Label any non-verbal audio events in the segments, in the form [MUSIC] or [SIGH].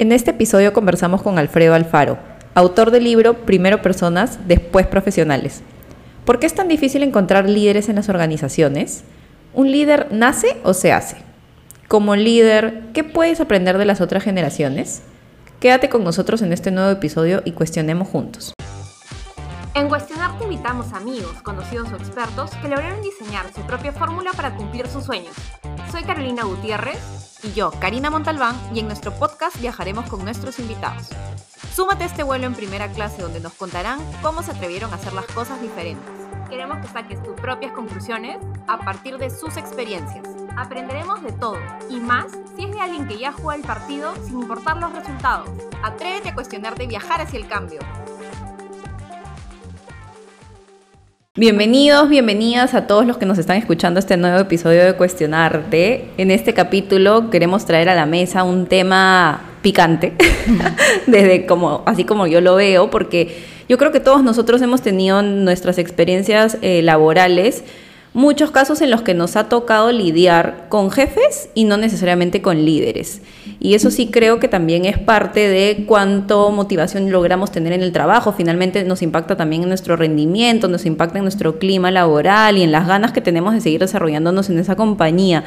En este episodio conversamos con Alfredo Alfaro, autor del libro Primero Personas, después Profesionales. ¿Por qué es tan difícil encontrar líderes en las organizaciones? ¿Un líder nace o se hace? Como líder, ¿qué puedes aprender de las otras generaciones? Quédate con nosotros en este nuevo episodio y cuestionemos juntos. En Cuestionarte invitamos amigos, conocidos o expertos que lograron diseñar su propia fórmula para cumplir sus sueños. Soy Carolina Gutiérrez y yo, Karina Montalbán, y en nuestro podcast viajaremos con nuestros invitados. Súmate a este vuelo en primera clase donde nos contarán cómo se atrevieron a hacer las cosas diferentes. Queremos que saques tus propias conclusiones a partir de sus experiencias. Aprenderemos de todo y más si es de alguien que ya juega el partido sin importar los resultados. Atrévete a cuestionarte y viajar hacia el cambio. Bienvenidos, bienvenidas a todos los que nos están escuchando este nuevo episodio de Cuestionarte. En este capítulo queremos traer a la mesa un tema picante, [LAUGHS] desde como, así como yo lo veo, porque yo creo que todos nosotros hemos tenido nuestras experiencias eh, laborales muchos casos en los que nos ha tocado lidiar con jefes y no necesariamente con líderes. Y eso sí creo que también es parte de cuánto motivación logramos tener en el trabajo. Finalmente nos impacta también en nuestro rendimiento, nos impacta en nuestro clima laboral y en las ganas que tenemos de seguir desarrollándonos en esa compañía.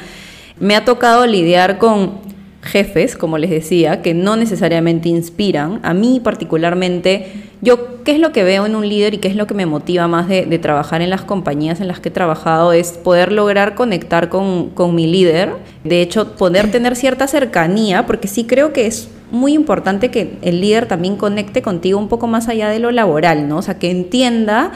Me ha tocado lidiar con jefes, como les decía, que no necesariamente inspiran. A mí particularmente, yo, ¿qué es lo que veo en un líder y qué es lo que me motiva más de, trabajar en las compañías en las que he trabajado? Es poder lograr conectar con, con mi líder. De hecho, poder tener cierta cercanía, porque sí creo que es muy importante que el líder también conecte contigo un poco más allá de lo laboral, ¿no? O sea, que entienda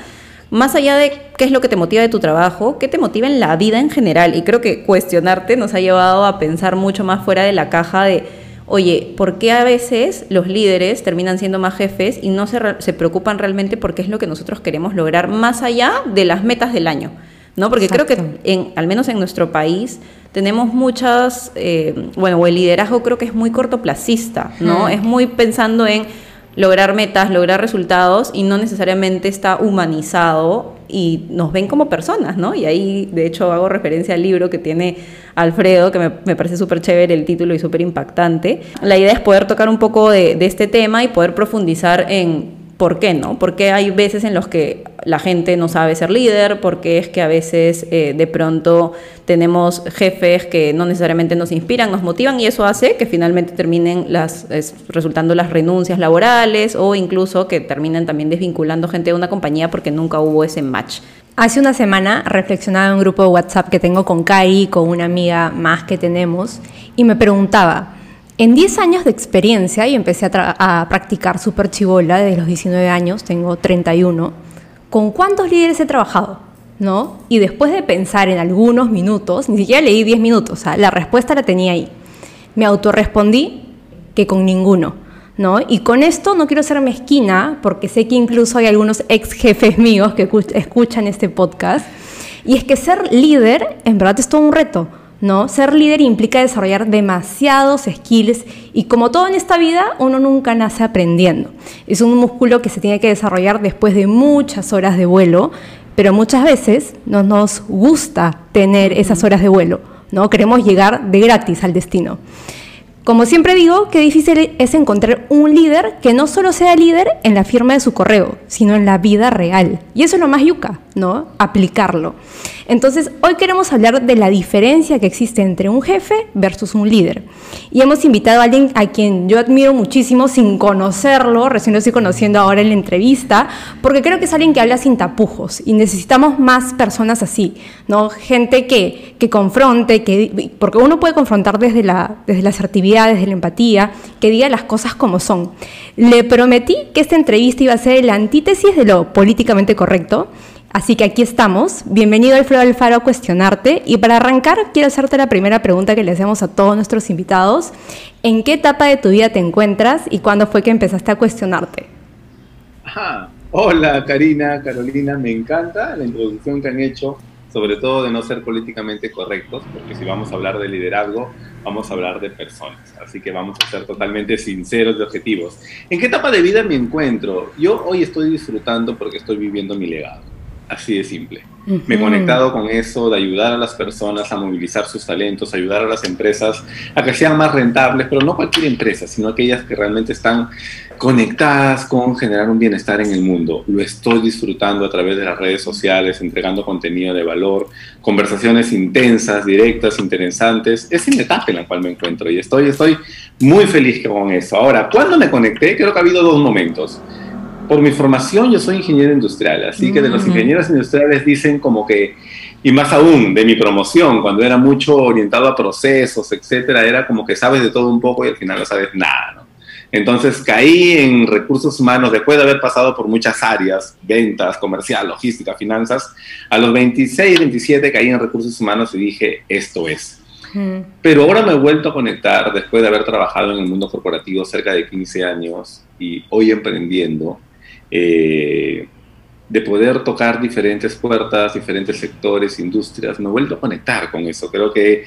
más allá de qué es lo que te motiva de tu trabajo, qué te motiva en la vida en general. Y creo que cuestionarte nos ha llevado a pensar mucho más fuera de la caja de, oye, ¿por qué a veces los líderes terminan siendo más jefes y no se, se preocupan realmente por qué es lo que nosotros queremos lograr más allá de las metas del año? ¿no? Porque creo que, en, al menos en nuestro país, tenemos muchas, eh, bueno, el liderazgo creo que es muy cortoplacista, ¿no? Es muy pensando en lograr metas, lograr resultados y no necesariamente está humanizado y nos ven como personas, ¿no? Y ahí, de hecho, hago referencia al libro que tiene Alfredo, que me, parece súper chévere el título y súper impactante. La idea es poder tocar un poco de, de este tema y poder profundizar en ¿Por qué no? Porque hay veces en los que la gente no sabe ser líder, porque es que a veces eh, de pronto tenemos jefes que no necesariamente nos inspiran, nos motivan y eso hace que finalmente terminen las, resultando las renuncias laborales o incluso que terminen también desvinculando gente de una compañía porque nunca hubo ese match. Hace una semana reflexionaba en un grupo de WhatsApp que tengo con Kai, con una amiga más que tenemos, y me preguntaba, en 10 años de experiencia, y empecé a, practicar super chivola desde los 19 años, tengo 31, ¿con cuántos líderes he trabajado? ¿No? Y después de pensar en algunos minutos, ni siquiera leí 10 minutos, la respuesta la tenía ahí. Me autorrespondí que con ninguno. ¿No? Y con esto no quiero ser mezquina, porque sé que incluso hay algunos ex jefes [LAUGHS] míos que escuchan este podcast, y es que ser líder en verdad es todo un reto, ¿no? Ser líder implica desarrollar demasiados skills y como todo en esta vida, uno nunca nace aprendiendo. Es un músculo que se tiene que desarrollar después de muchas horas de vuelo, pero muchas veces no nos gusta tener esas horas de vuelo, ¿no? Queremos llegar de gratis al destino. Como siempre digo, qué difícil es encontrar un líder que no solo sea líder en la firma de su correo, sino en la vida real. Y eso es lo más yuca, ¿no? Aplicarlo. Entonces, hoy queremos hablar de la diferencia que existe entre un jefe versus un líder. Y hemos invitado a alguien a quien yo admiro muchísimo sin conocerlo, recién lo estoy conociendo ahora en la entrevista, porque creo que es alguien que habla sin tapujos y necesitamos más personas así, ¿no? Gente que, que confronte, que, porque uno puede confrontar desde la, desde la asertividad, desde la empatía, que diga las cosas como son. Le prometí que esta entrevista iba a ser la antítesis de lo políticamente correcto Así que aquí estamos. Bienvenido Alfredo Alfaro a Cuestionarte. Y para arrancar, quiero hacerte la primera pregunta que le hacemos a todos nuestros invitados. ¿En qué etapa de tu vida te encuentras y cuándo fue que empezaste a cuestionarte? Hola Karina, Carolina, me encanta la introducción que han hecho, sobre todo de no ser políticamente correctos, porque si vamos a hablar de liderazgo, vamos a hablar de personas. Así que vamos a ser totalmente sinceros de objetivos. ¿En qué etapa de vida me encuentro? Yo hoy estoy disfrutando porque estoy viviendo mi legado Así de simple. Me he conectado con eso de ayudar a las personas a movilizar sus talentos, ayudar a las empresas a que sean más rentables, pero no cualquier empresa, sino aquellas que realmente están conectadas con generar un bienestar en el mundo. Lo estoy disfrutando a través de las redes sociales, entregando contenido de valor, conversaciones intensas, directas, interesantes. Es en la etapa en la cual me encuentro y estoy, estoy muy feliz con eso. Ahora, cuando me conecté, creo que ha habido dos momentos por mi formación yo soy ingeniero industrial, así que de los ingenieros industriales dicen como que, y más aún de mi promoción, cuando era mucho orientado a procesos, etcétera, era como que sabes de todo un poco y al final no sabes nada, ¿no? Entonces caí en recursos humanos después de haber pasado por muchas áreas, ventas, comercial, logística, finanzas. A los 26, 27 caí en recursos humanos y dije, esto es. Pero ahora me he vuelto a conectar después de haber trabajado en el mundo corporativo cerca de 15 años y hoy emprendiendo eh, de poder tocar diferentes puertas, diferentes sectores, industrias. Me he vuelto a conectar con eso. Creo que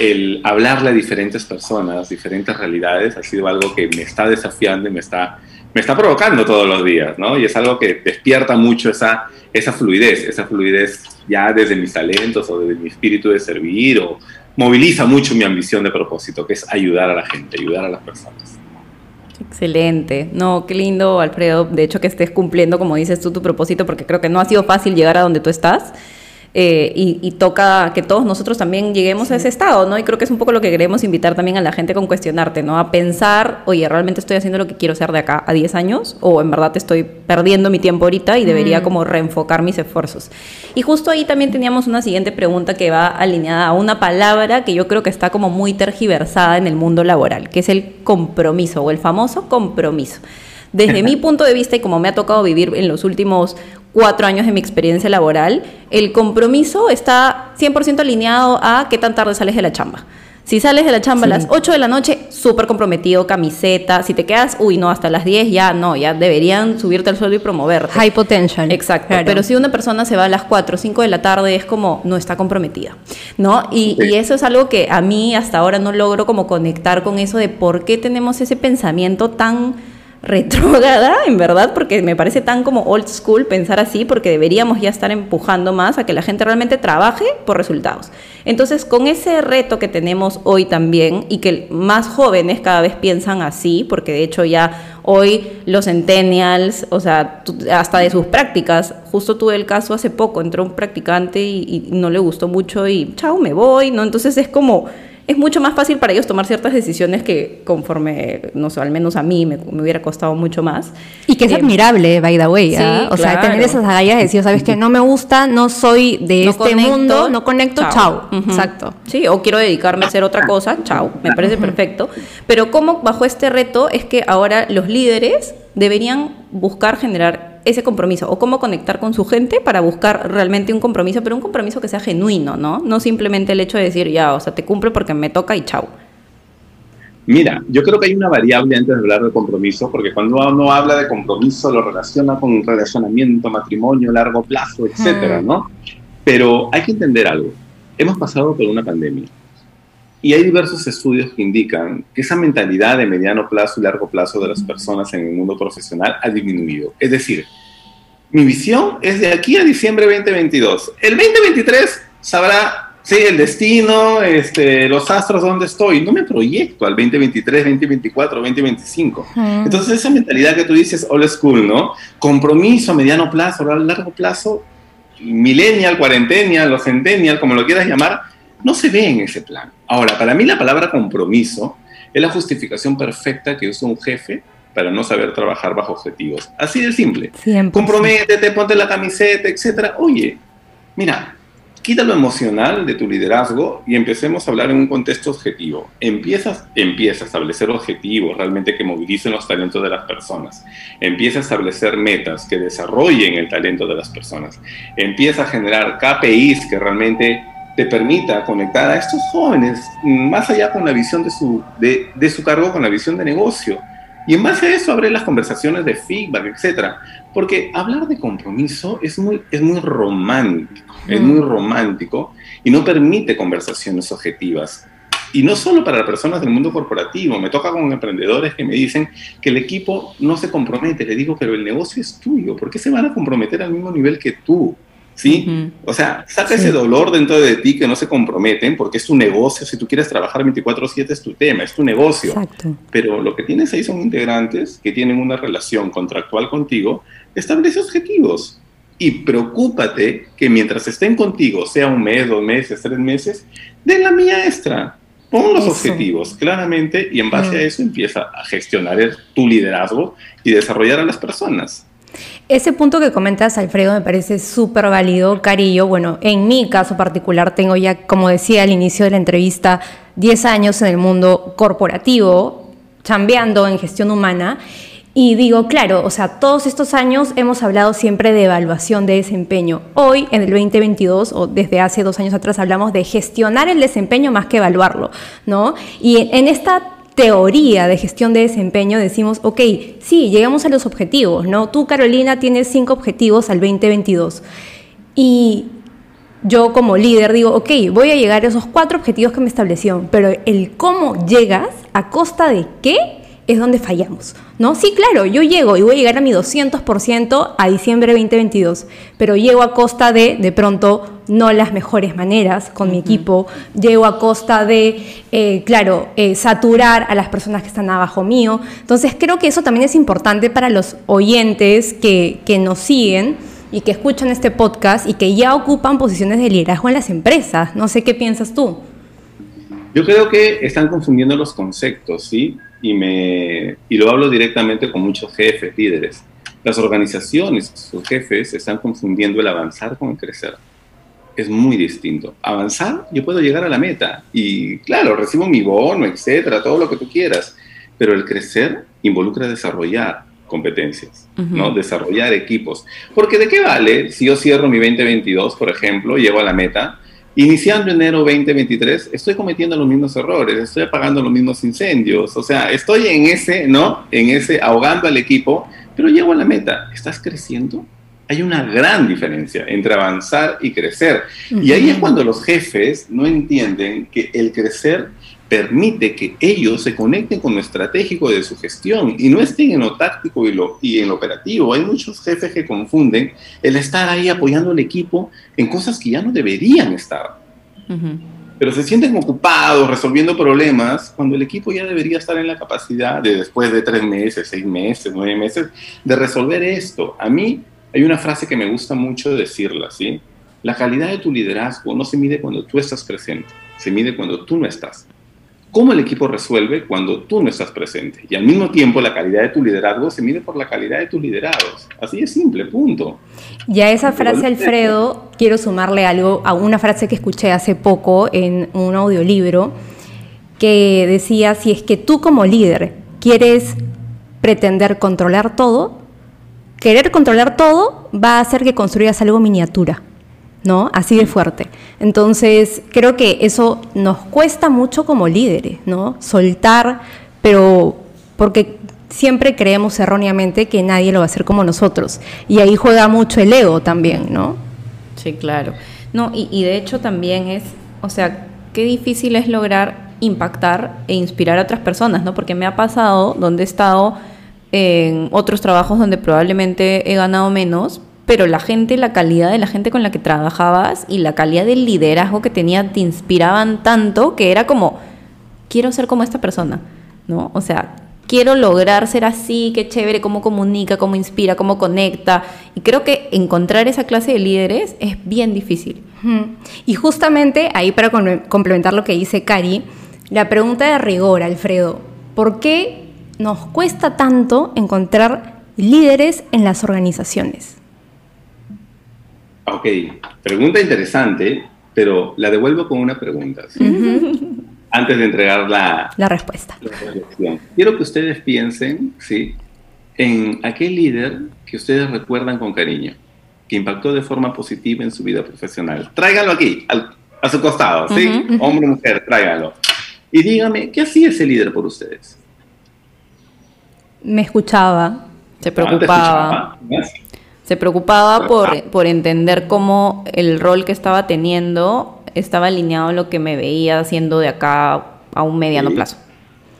el hablarle a diferentes personas, diferentes realidades, ha sido algo que me está desafiando y me está, me está provocando todos los días, ¿no? Y es algo que despierta mucho esa, esa fluidez, esa fluidez ya desde mis talentos o desde mi espíritu de servir o moviliza mucho mi ambición de propósito, que es ayudar a la gente, ayudar a las personas. Excelente. No, qué lindo, Alfredo. De hecho, que estés cumpliendo, como dices tú, tu propósito, porque creo que no ha sido fácil llegar a donde tú estás. Eh, y, toca que todos nosotros también lleguemos a ese estado, ¿no? Y creo que es un poco lo que queremos invitar también a la gente con cuestionarte, ¿no? A pensar, oye, ¿realmente estoy haciendo lo que quiero ser de acá a 10 años? ¿O en verdad estoy perdiendo mi tiempo ahorita y debería mm. como reenfocar mis esfuerzos? Y justo ahí también teníamos una siguiente pregunta que va alineada a una palabra que yo creo que está como muy tergiversada en el mundo laboral, que es el compromiso o el famoso compromiso. Desde [LAUGHS] mi punto de vista y como me ha tocado vivir en los últimos cuatro años de mi experiencia laboral, el compromiso está 100% alineado a qué tan tarde sales de la chamba. Si sales de la chamba a las 8 de la noche, súper comprometido, camiseta. Si te quedas, uy, no, hasta las 10 ya no, ya deberían subirte al suelo y promoverte. High potential. Exacto. Pero si una persona se va a las 4 o 5 de la tarde, es como no está comprometida, ¿no? Y, y, eso es algo que a mí hasta ahora no logro como conectar con eso de por qué tenemos ese pensamiento tan retrógrada, [LAUGHS] en verdad, porque me parece tan como old school pensar así, porque deberíamos ya estar empujando más a que la gente realmente trabaje por resultados. Entonces, con ese reto que tenemos hoy también, y que más jóvenes cada vez piensan así, porque de hecho ya hoy los centennials, o sea, hasta de sus prácticas, justo tuve el caso hace poco, entró un practicante y, y no le gustó mucho y chao, me voy, ¿no? Entonces es como es mucho más fácil para ellos tomar ciertas decisiones que conforme, no sé, al menos a mí me, hubiera costado mucho más. Y que es eh, admirable, by the way. ¿ah? o sea, tener esas agallas de decir, sabes que no me gusta, no soy de este mundo, no conecto, chao. Exacto. Sí, o quiero dedicarme a hacer otra cosa, chao. Me parece perfecto. Pero cómo bajo este reto es que ahora los líderes deberían buscar generar ese compromiso o cómo conectar con su gente para buscar realmente un compromiso, pero un compromiso que sea genuino, ¿no? No simplemente el hecho de decir, ya, o sea, te cumple porque me toca y chao. Mira, yo creo que hay una variable antes de hablar de compromiso, porque cuando uno habla de compromiso lo relaciona con relacionamiento, matrimonio, largo plazo, etcétera, ¿no? Pero hay que entender algo. Hemos pasado por una pandemia y hay diversos estudios que indican que esa mentalidad de mediano plazo y largo plazo de las personas en el mundo profesional ha disminuido. Es decir, mi visión es de aquí a diciembre 2022. El 2023 sabrá, sí, el destino, este, los astros, dónde estoy. No me proyecto al 2023, 2024, 2025. Entonces esa mentalidad que tú dices, old school, ¿no? Compromiso, mediano plazo, largo plazo, millennial, cuarentenial o centennial, como lo quieras llamar, no se ve en ese plan. Ahora, para mí la palabra compromiso es la justificación perfecta que usa un jefe para no saber trabajar bajo objetivos. Así de simple. Comprométete, ponte la camiseta, etc. Oye, mira, quita lo emocional de tu liderazgo y empecemos a hablar en un contexto objetivo. Empieza, empieza a establecer objetivos realmente que movilicen los talentos de las personas. Empieza a establecer metas que desarrollen el talento de las personas. Empieza a generar KPIs que realmente te permita conectar a estos jóvenes más allá con la visión de su, de, de su cargo, con la visión de negocio. Y en base a eso abre las conversaciones de feedback, etc. Porque hablar de compromiso es muy, es muy romántico, es muy romántico y no permite conversaciones objetivas. Y no solo para personas del mundo corporativo, me toca con emprendedores que me dicen que el equipo no se compromete. Le digo, pero el negocio es tuyo, ¿por qué se van a comprometer al mismo nivel que tú? ¿Sí? O sea, saca ese dolor dentro de ti que no se comprometen porque es tu negocio. Si tú quieres trabajar 24/7 es tu tema, es tu negocio. Exacto. Pero lo que tienes ahí son integrantes que tienen una relación contractual contigo. Establece objetivos y preocúpate que mientras estén contigo, sea un mes, dos meses, tres meses, den la mía extra. Pon los Eso. objetivos claramente y en base a eso empieza a gestionar el- tu liderazgo y desarrollar a las personas. Ese punto que comentas, Alfredo, me parece súper válido. Carillo, bueno, en mi caso particular tengo ya, como decía al inicio de la entrevista, 10 años en el mundo corporativo, chambeando en gestión humana. Y digo, claro, o sea, todos estos años hemos hablado siempre de evaluación de desempeño. Hoy, en el 2022, o desde hace dos años atrás, hablamos de gestionar el desempeño más que evaluarlo, ¿no? Y en esta teoría de gestión de desempeño decimos, ok, sí, llegamos a los objetivos, ¿no? Tú, Carolina, tienes cinco objetivos al 2022. Y yo como líder digo, ok, voy a llegar a esos cuatro objetivos que me establecieron, pero el cómo llegas, a costa de qué, es donde fallamos, ¿no? Sí, claro, yo llego y voy a llegar a mi 200% a diciembre de 2022, pero llego a costa de, de pronto, no las mejores maneras con mi equipo, llego a costa de, eh, claro, eh, saturar a las personas que están abajo mío. Entonces, creo que eso también es importante para los oyentes que, que nos siguen y que escuchan este podcast y que ya ocupan posiciones de liderazgo en las empresas. No sé qué piensas tú. Yo creo que están confundiendo los conceptos, ¿sí? Y, me, y lo hablo directamente con muchos jefes, líderes. Las organizaciones, sus jefes, están confundiendo el avanzar con el crecer. Es muy distinto. Avanzar, yo puedo llegar a la meta. Y claro, recibo mi bono, etcétera, todo lo que tú quieras. Pero el crecer involucra desarrollar competencias. ¿no? Desarrollar equipos. Porque ¿de qué vale si yo cierro mi 2022, por ejemplo, llego a la meta, Iniciando enero 2023, estoy cometiendo los mismos errores, estoy apagando los mismos incendios, o sea, estoy en ese, ¿no? En ese, ahogando al equipo, pero llego a la meta. ¿Estás creciendo? Hay una gran diferencia entre avanzar y crecer. Y ahí es cuando los jefes no entienden que el crecer permite que ellos se conecten con lo estratégico de su gestión y no estén en lo táctico y, lo, y en lo operativo. Hay muchos jefes que confunden el estar ahí apoyando al equipo en cosas que ya no deberían estar. Pero se sienten ocupados resolviendo problemas cuando el equipo ya debería estar en la capacidad de después de tres meses, seis meses, nueve meses, de resolver esto. A mí hay una frase que me gusta mucho decirla, ¿sí? La calidad de tu liderazgo no se mide cuando tú estás presente, se mide cuando tú no estás. ¿Cómo el equipo resuelve cuando tú no estás presente? Y al mismo tiempo la calidad de tu liderazgo se mide por la calidad de tus liderados. Así de simple, punto. Y a esa frase, Alfredo, quiero sumarle algo a una frase que escuché hace poco en un audiolibro que decía, si es que tú como líder quieres pretender controlar todo, querer controlar todo va a hacer que construyas algo miniatura. ¿No? Así de fuerte. Entonces, creo que eso nos cuesta mucho como líderes, ¿no? Soltar, pero porque siempre creemos erróneamente que nadie lo va a hacer como nosotros. Y ahí juega mucho el ego también, ¿no? Sí, claro. No, y, y de hecho también es, o sea, qué difícil es lograr impactar e inspirar a otras personas, ¿no? Porque me ha pasado donde he estado en otros trabajos donde probablemente he ganado menos, pero la gente, la calidad de la gente con la que trabajabas y la calidad del liderazgo que tenía te inspiraban tanto que era como, quiero ser como esta persona, ¿no? O sea, quiero lograr ser así, qué chévere, cómo comunica, cómo inspira, cómo conecta. Y creo que encontrar esa clase de líderes es bien difícil. Y justamente ahí para complementar lo que dice Cari, la pregunta de rigor, Alfredo, ¿por qué nos cuesta tanto encontrar líderes en las organizaciones? Ok, pregunta interesante, pero la devuelvo con una pregunta. ¿sí? Antes de entregar la, La respuesta. la. Quiero que ustedes piensen, ¿sí? En aquel líder que ustedes recuerdan con cariño, que impactó de forma positiva en su vida profesional. Tráigalo aquí, al- a su costado, ¿sí? Hombre o mujer, tráigalo. Y dígame, ¿qué hacía ese líder por ustedes? Me escuchaba, Se Ah, ¿te preocupaba. Se preocupaba por, por entender cómo el rol que estaba teniendo estaba alineado a lo que me veía haciendo de acá a un mediano Sí. plazo.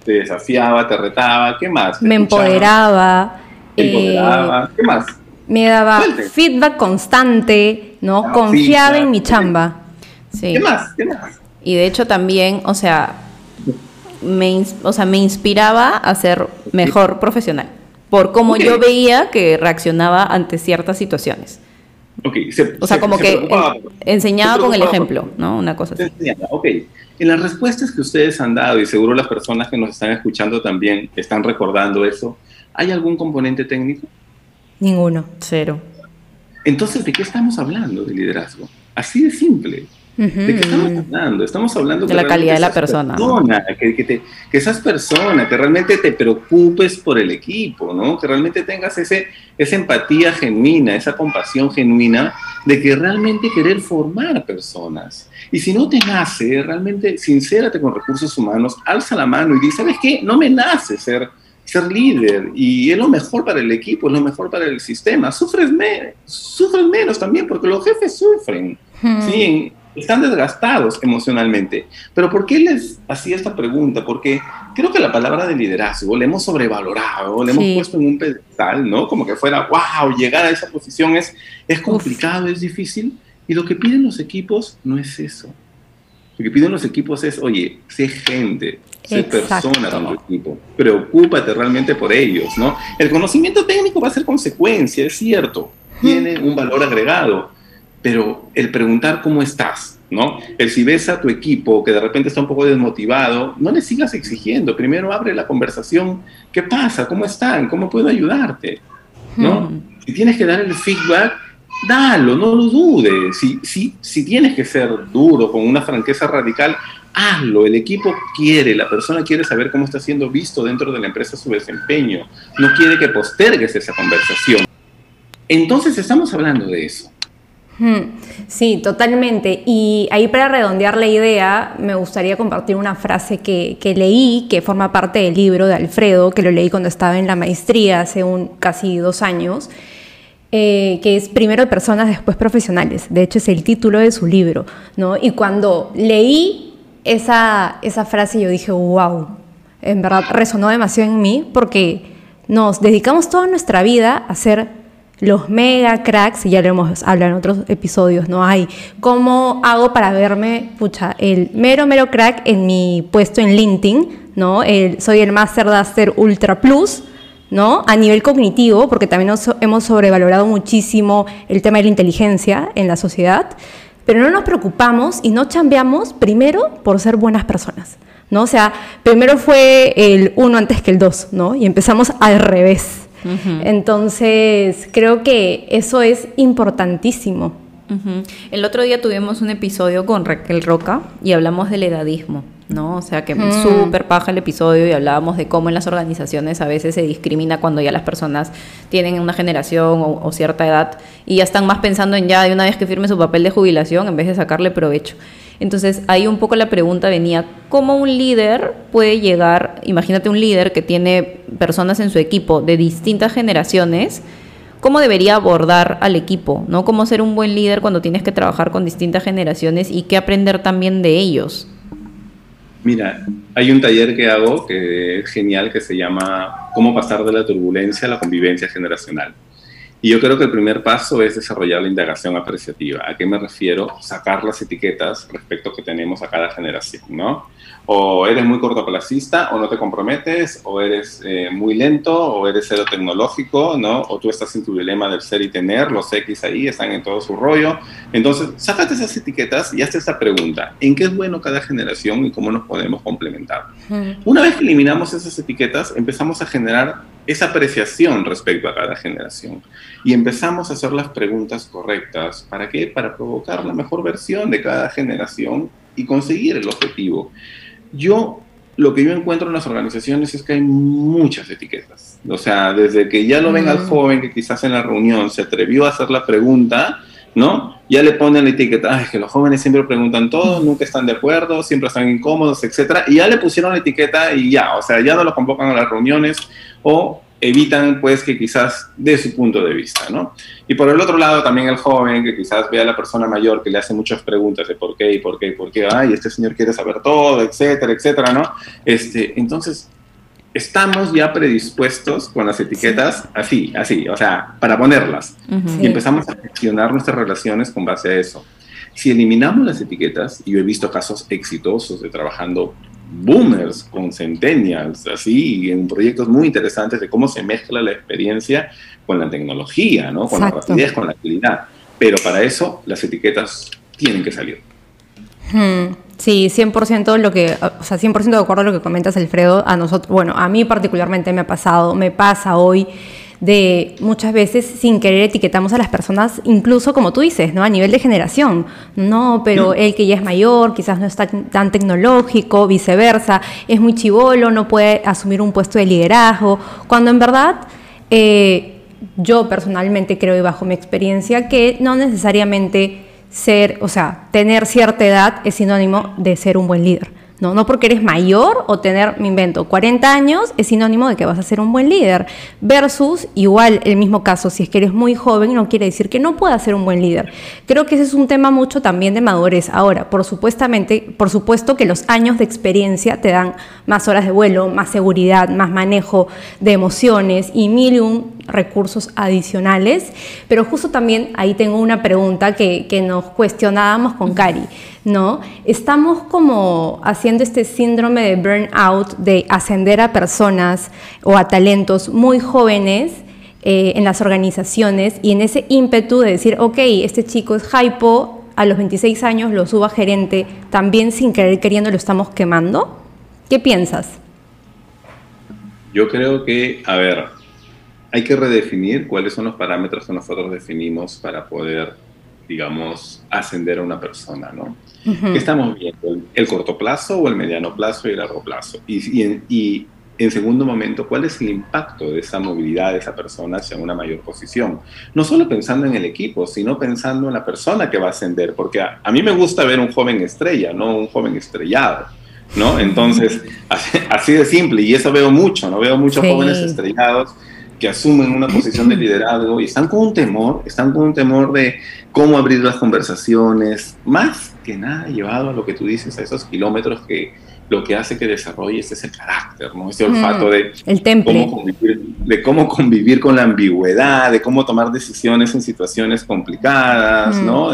Te desafiaba, te retaba, ¿qué más? ¿Te me escuchaba? empoderaba. Te eh, empoderaba, ¿qué más? Me daba Suelte. feedback constante, ¿no? Ah, Confiaba en mi chamba. Sí. ¿Qué más? ¿Qué más? Y de hecho también, o sea, me, o sea, me inspiraba a ser mejor profesional, por cómo yo veía que reaccionaba ante ciertas situaciones. Ok, se- O sea, se- como se que enseñaba se con el ejemplo, ¿no? Una cosa así. enseñaba, Ok, en las respuestas que ustedes han dado, y seguro las personas que nos están escuchando también están recordando eso, ¿hay algún componente técnico? Ninguno. Cero. Entonces, ¿de qué estamos hablando de liderazgo? Así de simple. ¿De qué estamos hablando? Estamos hablando De la calidad de la persona, ¿no? persona, que, que, te- que seas persona, que realmente te preocupes por el equipo, ¿no? Que realmente tengas ese, esa empatía genuina, esa compasión genuina de que realmente querer formar personas. Y si no te nace, realmente sincérate con recursos humanos, alza la mano y di, ¿sabes qué? No me nace ser, ser líder y es lo mejor para el equipo, es lo mejor para el sistema. Sufres, me- sufres menos también porque los jefes sufren. Sí, están desgastados emocionalmente. Pero ¿por qué les hacía esta pregunta? Porque creo que la palabra de liderazgo le hemos sobrevalorado, le hemos Sí. puesto en un pedestal, ¿no? Como que fuera, wow, llegar a esa posición es, es complicado, es difícil. Y lo que piden los equipos no es eso. Lo que piden los equipos es, oye, sé gente, sé Exacto. persona con tu equipo, preocúpate realmente por ellos, ¿no? El conocimiento técnico va a ser consecuencia, es cierto, tiene un valor agregado, pero el preguntar cómo estás, ¿no? El si ves a tu equipo que de repente está un poco desmotivado, no le sigas exigiendo, primero abre la conversación, ¿qué pasa? ¿Cómo están? ¿Cómo puedo ayudarte? ¿No? Si tienes que dar el feedback, dalo, no lo dudes. Si, si, si tienes que ser duro, con una franqueza radical, hazlo. El equipo quiere, la persona quiere saber cómo está siendo visto dentro de la empresa su desempeño. No quiere que postergues esa conversación. Entonces estamos hablando de eso. Sí, totalmente. Y ahí para redondear la idea, me gustaría compartir una frase que, que leí, que forma parte del libro de Alfredo, que lo leí cuando estaba en la maestría hace un, casi dos años, eh, que es Primero personas, después profesionales. De hecho, es el título de su libro. ¿no? Y cuando leí esa, esa frase, yo dije, wow, en verdad resonó demasiado en mí porque nos dedicamos toda nuestra vida a ser los mega cracks, y ya lo hemos hablado en otros episodios, ¿no? Hay, ¿cómo hago para verme, pucha, el mero, mero crack en mi puesto en LinkedIn, ¿no? Soy el Master Duster Ultra Plus, ¿no? A nivel cognitivo, porque también nos- hemos sobrevalorado muchísimo el tema de la inteligencia en la sociedad, pero no nos preocupamos y no chambeamos primero por ser buenas personas, ¿no? O sea, primero fue el uno antes que el dos, ¿no? Y empezamos al revés. Entonces, creo que eso es importantísimo. El otro día tuvimos un episodio con Raquel Roca y hablamos del edadismo, ¿no? O sea, que Mm. súper paja el episodio y hablábamos de cómo en las organizaciones a veces se discrimina cuando ya las personas tienen una generación o, o cierta edad y ya están más pensando en ya de una vez que firme su papel de jubilación en vez de sacarle provecho. Entonces, ahí un poco la pregunta venía, ¿cómo un líder puede llegar, imagínate un líder que tiene personas en su equipo de distintas generaciones, cómo debería abordar al equipo, ¿no? Cómo ser un buen líder cuando tienes que trabajar con distintas generaciones y qué aprender también de ellos. Mira, hay un taller que hago que es genial que se llama Cómo pasar de la turbulencia a la convivencia generacional. Y yo creo que el primer paso es desarrollar la indagación apreciativa. ¿A qué me refiero? Sacar las etiquetas respecto que tenemos a cada generación, ¿no? O eres muy cortoplacista, o no te comprometes, o eres eh, muy lento, o eres cero tecnológico, ¿no? O tú estás en tu dilema del ser y tener, los X ahí están en todo su rollo. Entonces, sácate esas etiquetas y hazte esta pregunta. ¿En qué es bueno cada generación y cómo nos podemos complementar? Una vez que eliminamos esas etiquetas, empezamos a generar esa apreciación respecto a cada generación y empezamos a hacer las preguntas correctas. ¿Para qué? Para provocar la mejor versión de cada generación y conseguir el objetivo. Yo, lo que yo encuentro en las organizaciones es que hay muchas etiquetas. O sea, desde que ya lo ven al Mm. joven que quizás en la reunión se atrevió a hacer la pregunta, ¿no? Ya le ponen la etiqueta, Ay, que los jóvenes siempre preguntan todo, nunca están de acuerdo, siempre están incómodos, etcétera, y ya le pusieron la etiqueta y ya, o sea, ya no lo convocan a las reuniones o evitan pues que quizás de su punto de vista, ¿no? Y por el otro lado también el joven que quizás ve a la persona mayor que le hace muchas preguntas de por qué y por qué y por qué, ay, este señor quiere saber todo, etcétera, etcétera, ¿no? Este, entonces, estamos ya predispuestos con las etiquetas así, así, o sea, para ponerlas. Y empezamos a gestionar nuestras relaciones con base a eso. Si eliminamos las etiquetas, y yo he visto casos exitosos de trabajando boomers con centennials, así, en proyectos muy interesantes de cómo se mezcla la experiencia con la tecnología, ¿no? Con la rapidez, con la agilidad. Pero para eso las etiquetas tienen que salir. Hmm. Sí, 100% lo que, o sea, 100% de acuerdo a lo que comentas, Alfredo. A nosotros, bueno, a mí particularmente me ha pasado, me pasa hoy de muchas veces sin querer etiquetamos a las personas, incluso como tú dices, ¿no? A nivel de generación. No, pero mm. el que ya es mayor, quizás no está tan tecnológico, viceversa, es muy chivolo, no puede asumir un puesto de liderazgo, cuando en verdad eh, yo personalmente creo y bajo mi experiencia que no necesariamente ser, o sea, tener cierta edad es sinónimo de ser un buen líder. No, no porque eres mayor o tener, me invento, 40 años es sinónimo de que vas a ser un buen líder. Versus, igual, el mismo caso, si es que eres muy joven, no quiere decir que no puedas ser un buen líder. Creo que ese es un tema mucho también de madurez. Ahora, por supuestamente, por supuesto que los años de experiencia te dan más horas de vuelo, más seguridad, más manejo de emociones y mil y un recursos adicionales. Pero justo también ahí tengo una pregunta que, que nos cuestionábamos con Cari. ¿no? Estamos como haciendo este síndrome de burnout, de ascender a personas o a talentos muy jóvenes eh, en las organizaciones y en ese ímpetu de decir, ok, este chico es hypo, a los 26 años lo suba gerente, también sin querer queriendo lo estamos quemando. ¿Qué piensas? Yo creo que, a ver, hay que redefinir cuáles son los parámetros que nosotros definimos para poder digamos, ascender a una persona, ¿no? ¿Qué estamos viendo? ¿El, corto plazo o el mediano plazo y el largo plazo? Y, y, en segundo momento, ¿cuál es el impacto de esa movilidad de esa persona hacia una mayor posición? No solo pensando en el equipo, sino pensando en la persona que va a ascender, porque a, mí me gusta ver un joven estrella, no un joven estrellado. ¿No? Entonces, así, de simple, y eso veo mucho, ¿no? Veo muchos jóvenes estrellados que asumen una posición de liderazgo y están con un temor, están con un temor de cómo abrir las conversaciones, más que nada llevado a lo que tú dices, a esos kilómetros que lo que hace que desarrolles ese carácter, ¿no? Ese olfato de, El cómo convivir, de cómo convivir con la ambigüedad, de cómo tomar decisiones en situaciones complicadas, ¿no?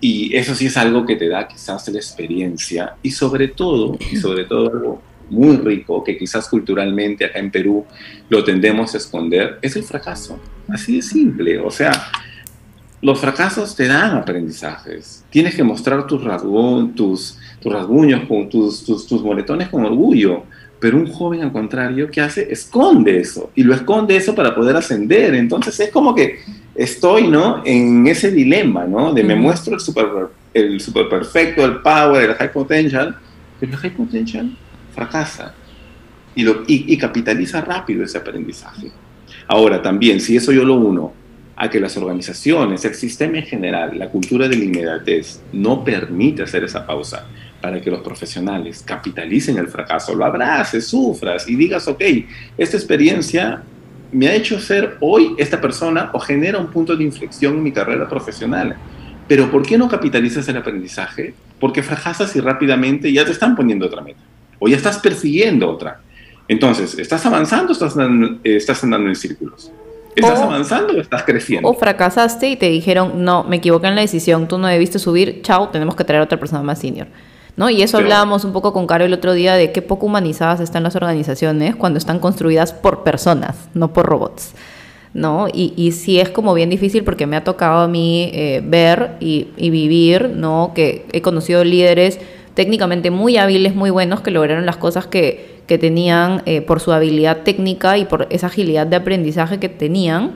y eso sí es algo que te da quizás la experiencia y sobre todo, y sobre todo algo muy rico que quizás culturalmente acá en Perú lo tendemos a esconder, es el fracaso. Así de simple. O sea, los fracasos te dan aprendizajes. Tienes que mostrar tus, rasguños, tus, tus rasguños, tus, tus, tus moretones con orgullo. Pero un joven, al contrario, ¿qué hace? Esconde eso. Y lo esconde eso para poder ascender. Entonces es como que estoy, ¿no? En ese dilema, ¿no? De me muestro el super, el super perfecto, el power, el high potential. Pero el high potential fracasa y, lo, y, capitaliza rápido ese aprendizaje. Ahora, también, si eso yo lo uno a que las organizaciones, el sistema en general, la cultura de la inmediatez no permite hacer esa pausa para que los profesionales capitalicen el fracaso, lo abraces, sufras y digas, ok, esta experiencia me ha hecho ser hoy esta persona o genera un punto de inflexión en mi carrera profesional. Pero ¿por qué no capitalizas el aprendizaje? Porque fracasas y rápidamente ya te están poniendo otra meta o ya estás persiguiendo otra. Entonces, ¿estás avanzando o estás, estás andando en círculos? ¿Estás avanzando o estás creciendo? O fracasaste y te dijeron, no, me equivoqué en la decisión, tú no debiste subir, chao, tenemos que traer a otra persona más senior. ¿No? Y eso hablábamos un poco con Caro el otro día de qué poco humanizadas están las organizaciones cuando están construidas por personas, no por robots. ¿no? Y, y sí es como bien difícil porque me ha tocado a mí eh, ver y, y, vivir, ¿no? Que he conocido líderes técnicamente muy hábiles, muy buenos, que lograron las cosas que, que tenían eh, por su habilidad técnica y por esa agilidad de aprendizaje que tenían,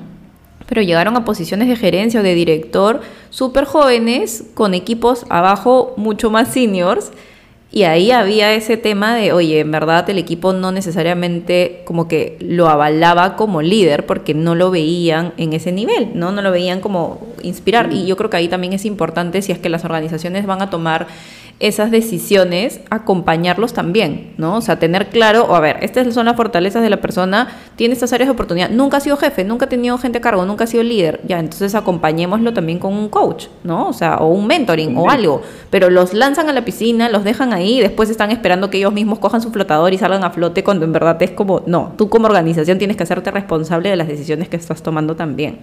pero llegaron a posiciones de gerencia o de director súper jóvenes, con equipos abajo mucho más seniors. Y ahí había ese tema de, oye, en verdad el equipo no necesariamente como que lo avalaba como líder porque no lo veían en ese nivel, ¿no? No lo veían como inspirar. Y yo creo que ahí también es importante si es que las organizaciones van a tomar esas decisiones, acompañarlos también, ¿no? O sea, tener claro, o a ver, estas son las fortalezas de la persona, tiene estas áreas de oportunidad, nunca ha sido jefe, nunca ha tenido gente a cargo, nunca ha sido líder, ya, entonces acompañémoslo también con un coach, ¿no? O sea, o un mentoring o algo, pero los lanzan a la piscina, los dejan ahí, y después están esperando que ellos mismos cojan su flotador y salgan a flote cuando en verdad es como, no, tú como organización tienes que hacerte responsable de las decisiones que estás tomando también.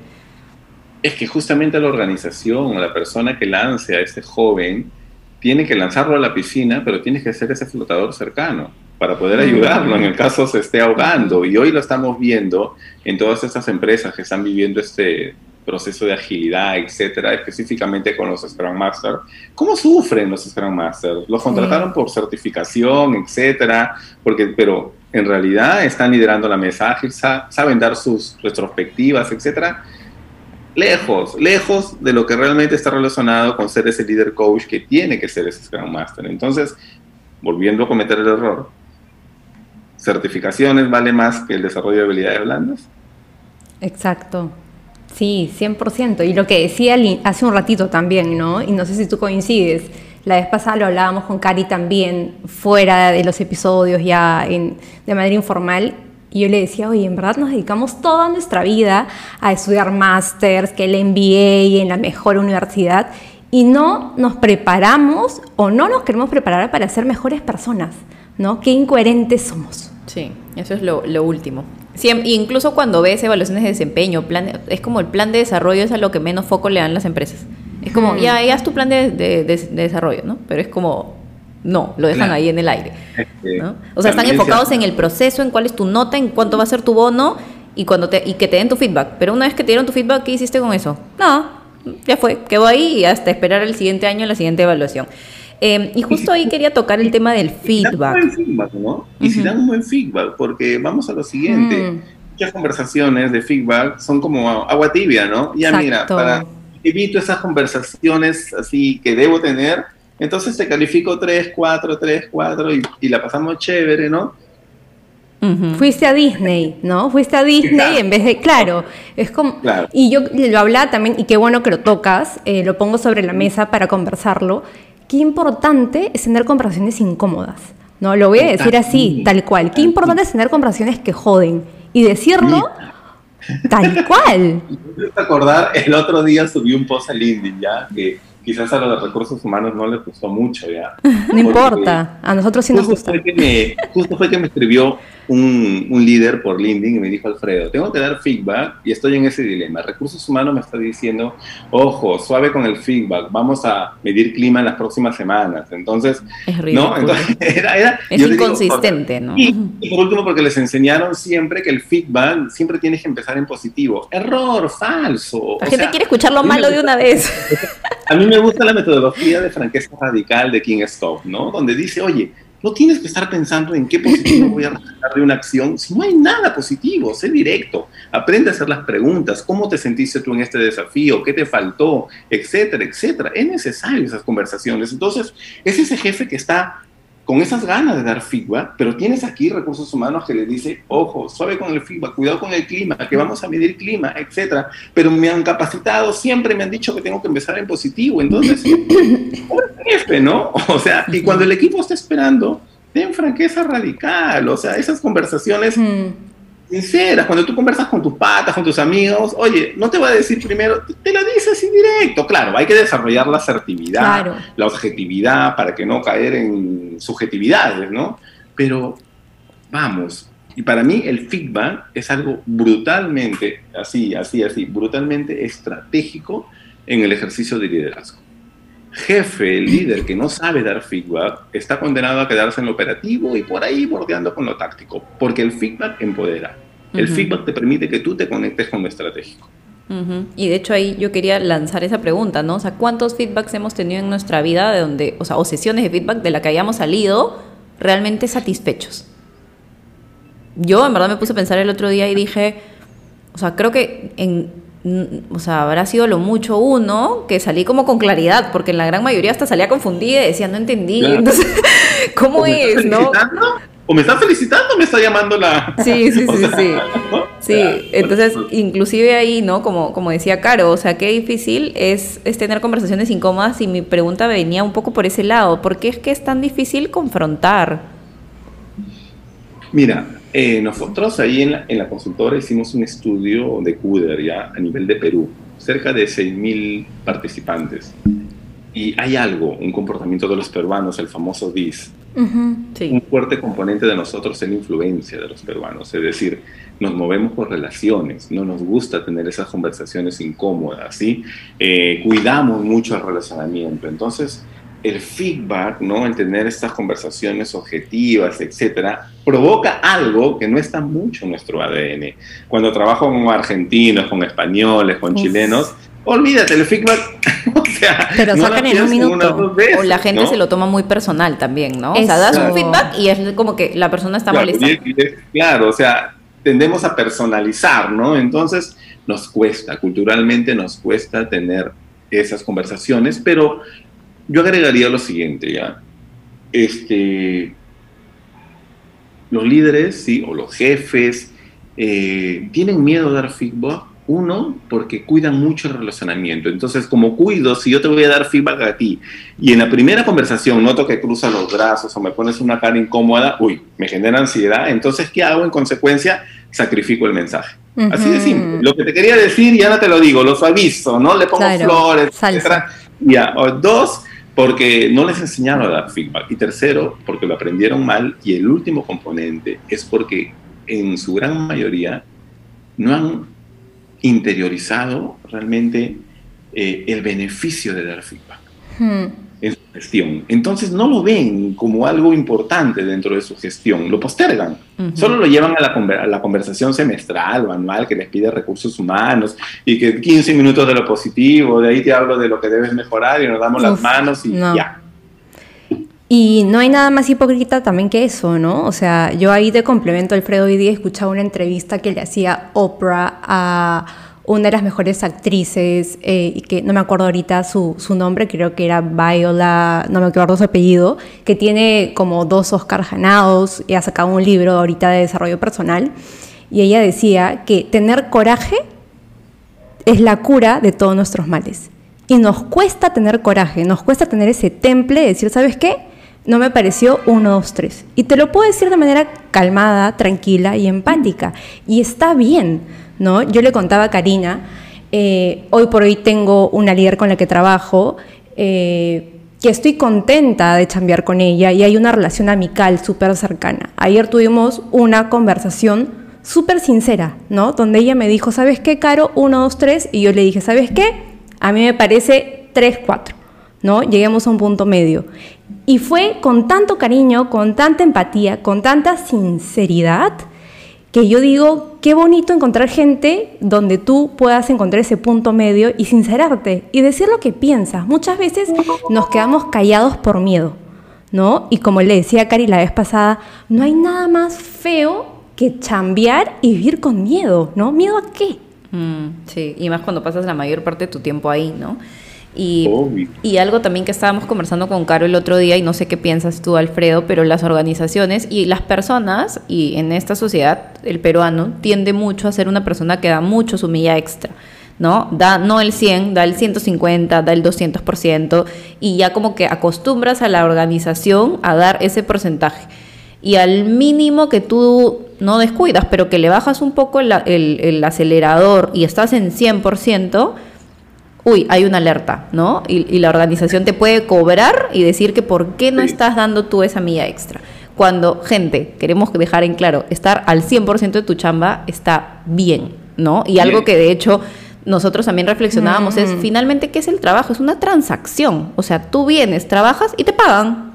Es que justamente la organización o la persona que lance a este joven, tiene que lanzarlo a la piscina, pero tienes que ser ese flotador cercano para poder ayudarlo en el caso se esté ahogando. Y hoy lo estamos viendo en todas estas empresas que están viviendo este proceso de agilidad, etcétera, específicamente con los Scrum Masters. ¿Cómo sufren los Scrum Masters? Los contrataron por certificación, etcétera, porque, pero en realidad están liderando la mesa ágil, saben dar sus retrospectivas, etcétera lejos, lejos de lo que realmente está relacionado con ser ese líder coach que tiene que ser ese Scrum Master. Entonces, volviendo a cometer el error, certificaciones vale más que el desarrollo de habilidades blandas. Exacto. Sí, 100%. Y lo que decía hace un ratito también, ¿no? Y no sé si tú coincides. La vez pasada lo hablábamos con Cari también, fuera de los episodios, ya de manera informal, y yo le decía, oye, en verdad nos dedicamos toda nuestra vida a estudiar másters, que el MBA en la mejor universidad, y no nos preparamos o no nos queremos preparar para ser mejores personas, ¿no? Qué incoherentes somos. Sí, eso es lo, último. incluso cuando ves evaluaciones de desempeño, plan, es como el plan de desarrollo es a lo que menos foco le dan las empresas. Es como, ya, ya haz tu plan de, de desarrollo, ¿no? Pero es como, no, lo dejan ahí en el aire. O sea, están enfocados en el proceso, en cuál es tu nota, en cuánto va a ser tu bono y, cuando te, y que te den tu feedback. Pero una vez que te dieron tu feedback, ¿qué hiciste con eso? No, ya fue, quedó ahí y hasta esperar el siguiente año la siguiente evaluación. Em, y justo ahí quería tocar el tema del feedback. Y si dan un buen feedback, ¿no? Y si dan un buen feedback, porque vamos a lo siguiente. Mm. Muchas conversaciones de feedback son como agua tibia, ¿no? Ya mira, para evito esas conversaciones así que debo tener, entonces te califico 3, 4, 3, 4 y, la pasamos chévere, ¿no? Fuiste a Disney, ¿no? Fuiste a Disney en vez de, claro, es como, y yo lo hablaba también, y qué bueno que lo tocas, eh, lo pongo sobre la mesa para conversarlo, qué importante es tener conversaciones incómodas, ¿no? Lo voy a decir así, tal cual, qué importante es tener conversaciones que joden, y decirlo tal cual. [LAUGHS] acordar, el otro día subí un post a LinkedIn, ¿ya? Que quizás a los recursos humanos no les gustó mucho ya. [LAUGHS] No importa, a nosotros sí nos gusta. justo fue que me escribió un, un, líder por LinkedIn y me dijo, Alfredo, tengo que dar feedback y estoy en ese dilema. Recursos humanos me está diciendo, ojo, suave con el feedback, vamos a medir clima en las próximas semanas. Entonces, es ¿no? [LAUGHS] era, es inconsistente, ¿no? Y, por último, porque les enseñaron siempre que el feedback siempre tienes que empezar en positivo. Error, falso. La gente quiere escuchar lo malo de una vez. A mí me gusta la metodología de franqueza radical de King Stop, ¿no? Donde dice, oye, no tienes que estar pensando en qué positivo voy a rescatar de una acción si no hay nada positivo. Sé directo. Aprende a hacer las preguntas. ¿Cómo te sentiste tú en este desafío? ¿Qué te faltó? Etcétera, etcétera. Es necesario esas conversaciones. Entonces, es ese jefe que está con esas ganas de dar feedback, pero tienes aquí recursos humanos que le dice, ojo, suave con el feedback, cuidado con el clima, que vamos a medir clima, etcétera. Pero me han capacitado, siempre me han dicho que tengo que empezar en positivo. Entonces, [LAUGHS] jefe, ¿no? O sea, y cuando el equipo está esperando, ten franqueza radical, o sea, esas conversaciones sinceras, cuando tú conversas con tus patas, con tus amigos, oye, no te va a decir primero, te lo dices así directo, claro, hay que desarrollar la asertividad, la objetividad para que no caer en subjetividades, ¿no? Pero vamos, y para mí el feedback es algo brutalmente, así, así, así, brutalmente estratégico en el ejercicio de liderazgo. Jefe, líder que no sabe dar feedback, está condenado a quedarse en lo operativo y por ahí bordeando con lo táctico, porque el feedback empodera. El feedback te permite que tú te conectes con lo estratégico. Y de hecho ahí yo quería lanzar esa pregunta, ¿no? O sea, ¿cuántos feedbacks hemos tenido en nuestra vida de donde, o sea, o sesiones de feedback de la que hayamos salido realmente satisfechos? Yo en verdad me puse a pensar el otro día y dije, o sea, creo que en o sea, habrá sido lo mucho uno que salí como con claridad, porque en la gran mayoría hasta salía confundida y decía, no entendí. Entonces, [LAUGHS] ¿cómo es, no? O me está felicitando me está llamando la. [LAUGHS] Sí, sí, [LAUGHS] sí, sí. Sí, entonces inclusive ahí, ¿no? Como, como decía Caro, o sea, qué difícil es, es tener conversaciones incómodas y mi pregunta venía un poco por ese lado, ¿por qué es que es tan difícil confrontar? Mira, eh, nosotros ahí en la, en la, consultora hicimos un estudio de CUDER ya a nivel de Perú, cerca de 6.000 participantes. Y hay algo, un comportamiento de los peruanos, el famoso DIS. Uh -huh, sí. Un fuerte componente de nosotros es la influencia de los peruanos, es decir, nos movemos por relaciones, no nos gusta tener esas conversaciones incómodas, ¿sí? Eh, cuidamos mucho el relacionamiento. Entonces, el feedback, ¿no? El tener estas conversaciones objetivas, etcétera, provoca algo que no está mucho en nuestro ADN. Cuando trabajo con argentinos, con españoles, con Uf. chilenos, olvídate, el feedback, [LAUGHS] o sea, pero no sacan en un minuto. Veces, o la gente ¿no? se lo toma muy personal también, ¿no? Eso. O sea, das un feedback y es como que la persona está claro, molesta. Y claro, o sea, tendemos a personalizar, ¿no? Entonces nos cuesta, culturalmente nos cuesta tener esas conversaciones, pero yo agregaría lo siguiente, ya. Este, los líderes, sí, o los jefes, eh, tienen miedo a dar feedback. Uno, porque cuidan mucho el relacionamiento. Entonces, como cuido, si yo te voy a dar feedback a ti y en la primera conversación noto que cruzas los brazos o me pones una cara incómoda, uy, me genera ansiedad. Entonces, ¿qué hago? En consecuencia, sacrifico el mensaje. Uh -huh. Así de simple. Lo que te quería decir ya no te lo digo, los aviso, ¿no? Le pongo claro, flores, etc. Ya. O dos, porque no les enseñaron a dar feedback. Y tercero, porque lo aprendieron mal. Y el último componente es porque en su gran mayoría no han interiorizado realmente eh, el beneficio de dar feedback hmm. En su gestión. Entonces no lo ven como algo importante dentro de su gestión, lo postergan. Uh -huh. Solo lo llevan a la, a la, conversación semestral o anual que les pide recursos humanos y que 15 minutos de lo positivo, de ahí te hablo de lo que debes mejorar y nos damos Uf, las manos y no. ya. Y no hay nada más hipócrita también que eso, ¿no? O sea, yo ahí te complemento, Alfredo, hoy día escuchaba una entrevista que le hacía Oprah a una de las mejores actrices, eh, que no me acuerdo ahorita su, su, nombre, creo que era Viola, no me acuerdo su apellido, que tiene como dos Oscars ganados y ha sacado un libro ahorita de desarrollo personal. Y ella decía que tener coraje es la cura de todos nuestros males. Y nos cuesta tener coraje, nos cuesta tener ese temple de decir, ¿sabes qué? no me pareció 1, 2, 3. Y te lo puedo decir de manera calmada, tranquila y empática. Y está bien, ¿no? Yo le contaba a Karina, eh, hoy por hoy tengo una líder con la que trabajo, eh, que estoy contenta de chambear con ella y hay una relación amical súper cercana. Ayer tuvimos una conversación súper sincera, ¿no? Donde ella me dijo, ¿sabes qué, Caro? 1, 2, 3. Y yo le dije, ¿sabes qué? A mí me parece 3, 4. ¿no? Lleguemos a un punto medio. Y fue con tanto cariño, con tanta empatía, con tanta sinceridad, que yo digo, qué bonito encontrar gente donde tú puedas encontrar ese punto medio y sincerarte y decir lo que piensas. Muchas veces nos quedamos callados por miedo, ¿no? Y como le decía a Cari la vez pasada, no hay nada más feo que chambear y vivir con miedo, ¿no? ¿Miedo a qué? Mm, sí, y más cuando pasas la mayor parte de tu tiempo ahí, ¿no? Y, y, algo también que estábamos conversando con Caro el otro día, y no sé qué piensas tú, Alfredo, pero las organizaciones y las personas, y en esta sociedad, el peruano tiende mucho a ser una persona que da mucho su milla extra. ¿no? Da no el 100, da el 150, da el 200%, y ya como que acostumbras a la organización a dar ese porcentaje. Y al mínimo que tú no descuidas, pero que le bajas un poco el, el, el acelerador y estás en 100%, uy, hay una alerta, ¿no? Y, y, la organización te puede cobrar y decir que por qué no sí. estás dando tú esa milla extra. Cuando, gente, queremos dejar en claro, estar al 100% de tu chamba está bien, ¿no? Y bien. algo que de hecho nosotros también reflexionábamos mm. es, finalmente, ¿qué es el trabajo? Es una transacción. O sea, tú vienes, trabajas y te pagan.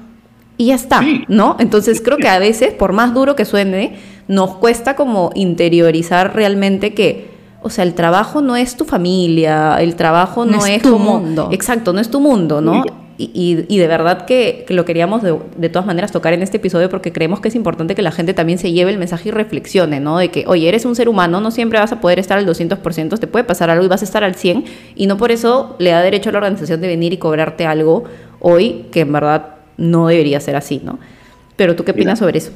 Y ya está, sí. ¿no? Entonces creo que a veces, por más duro que suene, nos cuesta como interiorizar realmente que o sea, el trabajo no es tu familia, el trabajo no, no es, tu como, mundo. Exacto, no es tu mundo, ¿no? Y, y, y de verdad que, que, lo queríamos de, de, todas maneras tocar en este episodio porque creemos que es importante que la gente también se lleve el mensaje y reflexione, ¿no? De que, oye, eres un ser humano, no siempre vas a poder estar al 200%, te puede pasar algo y vas a estar al 100% y no por eso le da derecho a la organización de venir y cobrarte algo hoy que en verdad no debería ser así, ¿no? Pero tú qué opinas Mira. sobre eso?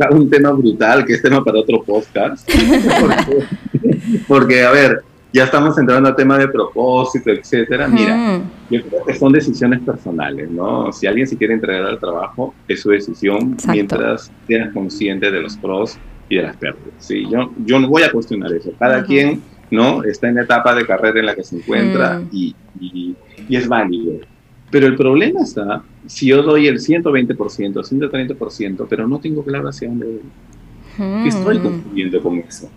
[LAUGHS] un tema brutal, que es tema para otro podcast. [LAUGHS] porque, a ver, ya estamos entrando al tema de propósito, etcétera. Mira, Mm. yo creo que son decisiones personales, ¿no? Si alguien se quiere entregar al trabajo, es su decisión Exacto. mientras seas consciente de los pros y de las pérdidas. Sí, yo, yo no voy a cuestionar eso. Cada quien, ¿no? Está en la etapa de carrera en la que se encuentra Mm. y, y- y es válido. Pero el problema está si yo doy el 120%, 130%, pero no tengo claro hacia dónde voy. ¿Qué estoy construyendo con eso?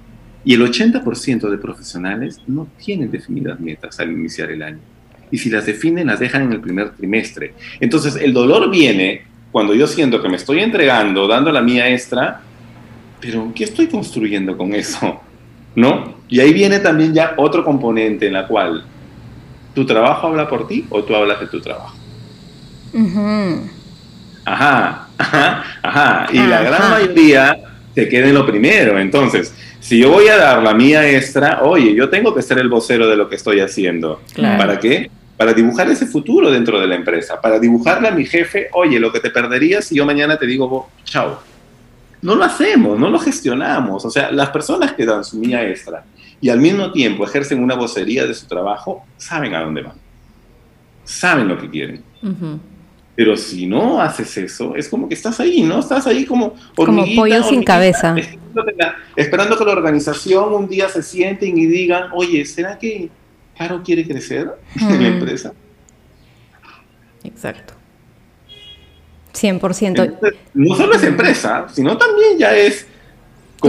Y el 80% de profesionales no tienen definidas metas al iniciar el año. Y si las definen, las dejan en el primer trimestre. Entonces, el dolor viene cuando yo siento que me estoy entregando, dando la mía extra, pero ¿qué estoy construyendo con eso? ¿No? Y ahí viene también ya otro componente en la cual tu trabajo habla por ti o tú hablas de tu trabajo. Ujú. Ajá, ajá, ajá. Y la gran Ajá. mayoría se queda en lo primero. Entonces, si yo voy a dar la mía extra, oye, yo tengo que ser el vocero de lo que estoy haciendo. Claro. ¿Para qué? Para dibujar ese futuro dentro de la empresa. Para dibujarle a mi jefe, oye, lo que te perderías si yo mañana te digo, "Bo- chao. No lo hacemos, no lo gestionamos. O sea, las personas que dan su mía extra y al mismo tiempo ejercen una vocería de su trabajo, saben a dónde van. Saben lo que quieren. Ujú. Pero si no haces eso, es como que estás ahí, ¿no? Estás ahí como Como pollo sin cabeza. Esperando que, la, organización un día se sienten y digan, oye, ¿será que Caro quiere crecer en la empresa? Exacto. 100%. Entonces, no solo es empresa, sino también ya es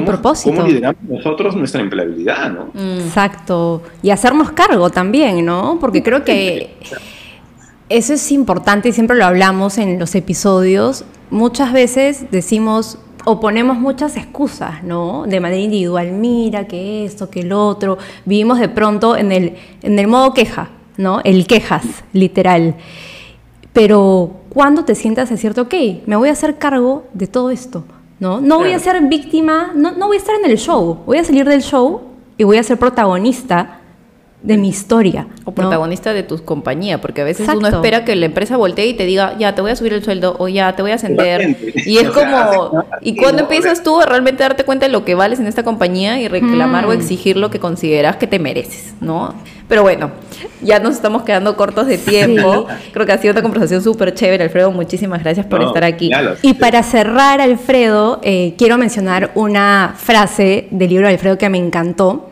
cómo, propósito. cómo lideramos nosotros nuestra empleabilidad, ¿no? Mm. Exacto. Y hacernos cargo también, ¿no? Porque creo que eso es importante y siempre lo hablamos en los episodios. Muchas veces decimos o ponemos muchas excusas, ¿no? De manera individual, mira que esto, que el otro. Vivimos de pronto en el, en el modo queja, ¿no? El quejas, literal. Pero cuando te sientas es cierto, ok, me voy a hacer cargo de todo esto, ¿no? No voy a ser víctima, no, no voy a estar en el show, voy a salir del show y voy a ser protagonista de mi historia. O ¿no? protagonista de tu compañía, porque a veces uno Exacto. espera que la empresa voltee y te diga, ya, te voy a subir el sueldo o ya, te voy a ascender. Y es O sea, como, ¿y cuándo empiezas tú a realmente darte cuenta de lo que vales en esta compañía y reclamar Mm. o exigir lo que consideras que te mereces, ¿no? Pero bueno, ya nos estamos quedando cortos de tiempo. Creo que ha sido una conversación súper chévere, Alfredo. Muchísimas gracias por No, estar aquí. Y para cerrar, Alfredo, eh, quiero mencionar una frase del libro de Alfredo que me encantó.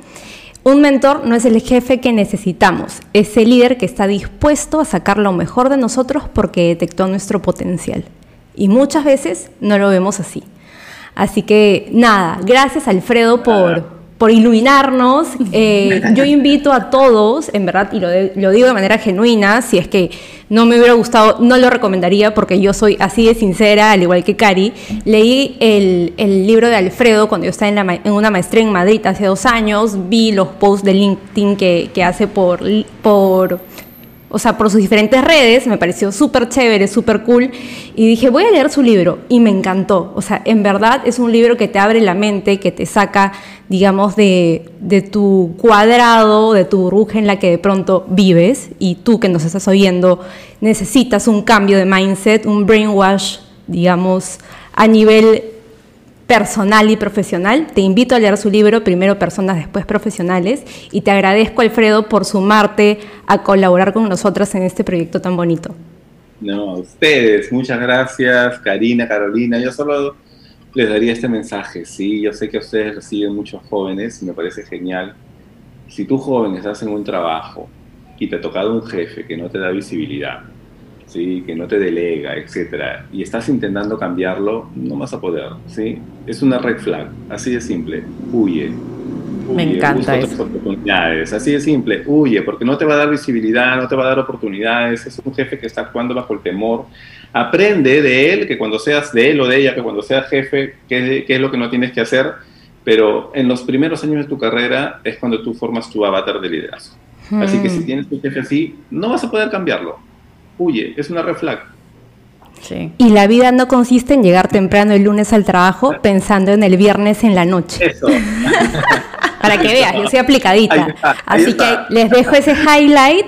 Un mentor no es el jefe que necesitamos, es el líder que está dispuesto a sacar lo mejor de nosotros porque detectó nuestro potencial. Y muchas veces no lo vemos así. Así que nada, gracias Alfredo por, por iluminarnos. [LAUGHS] Eh, yo invito a todos, en verdad, y lo, de- lo digo de manera genuina, si es que no me hubiera gustado, no lo recomendaría porque yo soy así de sincera, al igual que Cari. Leí el, el libro de Alfredo cuando yo estaba en, la en una maestría en Madrid hace dos años, vi los posts de LinkedIn que, que hace por, por o sea, por sus diferentes redes, me pareció súper chévere, súper cool, y dije, voy a leer su libro, y me encantó. O sea, en verdad es un libro que te abre la mente, que te saca, digamos, de, de tu cuadrado, de tu burbuja en la que de pronto vives, y tú que nos estás oyendo, necesitas un cambio de mindset, un brainwash, digamos, a nivel personal y profesional. Te invito a leer su libro, primero Personas, después Profesionales, y te agradezco, Alfredo, por sumarte a colaborar con nosotras en este proyecto tan bonito. No, ustedes, muchas gracias, Karina, Carolina. Yo solo les daría este mensaje, sí, yo sé que ustedes reciben muchos jóvenes y me parece genial. Si tú joven estás en un trabajo y te ha tocado un jefe que no te da visibilidad, sí, que no te delega, etcétera, y estás intentando cambiarlo, no vas a poder, sí. Es una red flag, así de simple. Huye. Me Huye, encanta busca otras eso. oportunidades, así de simple, huye, porque no te va a dar visibilidad, no te va a dar oportunidades, es un jefe que está actuando bajo el temor. Aprende de él, que cuando seas de él o de ella, que cuando seas jefe, qué, qué es lo que no tienes que hacer, pero en los primeros años de tu carrera es cuando tú formas tu avatar de liderazgo. Así que si Mm. tienes tu jefe así, no vas a poder cambiarlo. Huye, es una red flag. Sí. Y la vida no consiste en llegar temprano el lunes al trabajo pensando en el viernes en la noche. Eso. [LAUGHS] Para que veas, yo soy Ahí aplicadita. está, ahí Así está. que les dejo ese highlight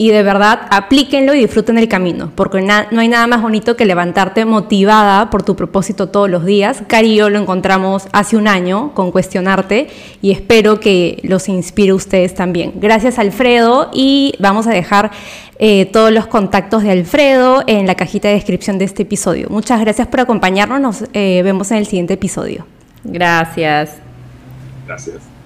Y de verdad, aplíquenlo y disfruten el camino, porque no hay nada más bonito que levantarte motivada por tu propósito todos los días. Cari y yo lo encontramos hace un año con Cuestionarte y espero que los inspire a ustedes también. Gracias Alfredo y vamos a dejar eh, todos los contactos de Alfredo en la cajita de descripción de este episodio. Muchas gracias por acompañarnos, nos eh, vemos en el siguiente episodio. Gracias. Gracias.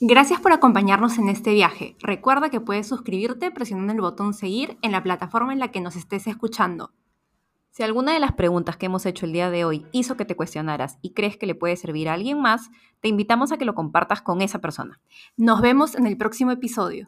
Gracias por acompañarnos en este viaje. Recuerda que puedes suscribirte presionando el botón seguir en la plataforma en la que nos estés escuchando. Si alguna de las preguntas que hemos hecho el día de hoy hizo que te cuestionaras y crees que le puede servir a alguien más, te invitamos a que lo compartas con esa persona. Nos vemos en el próximo episodio.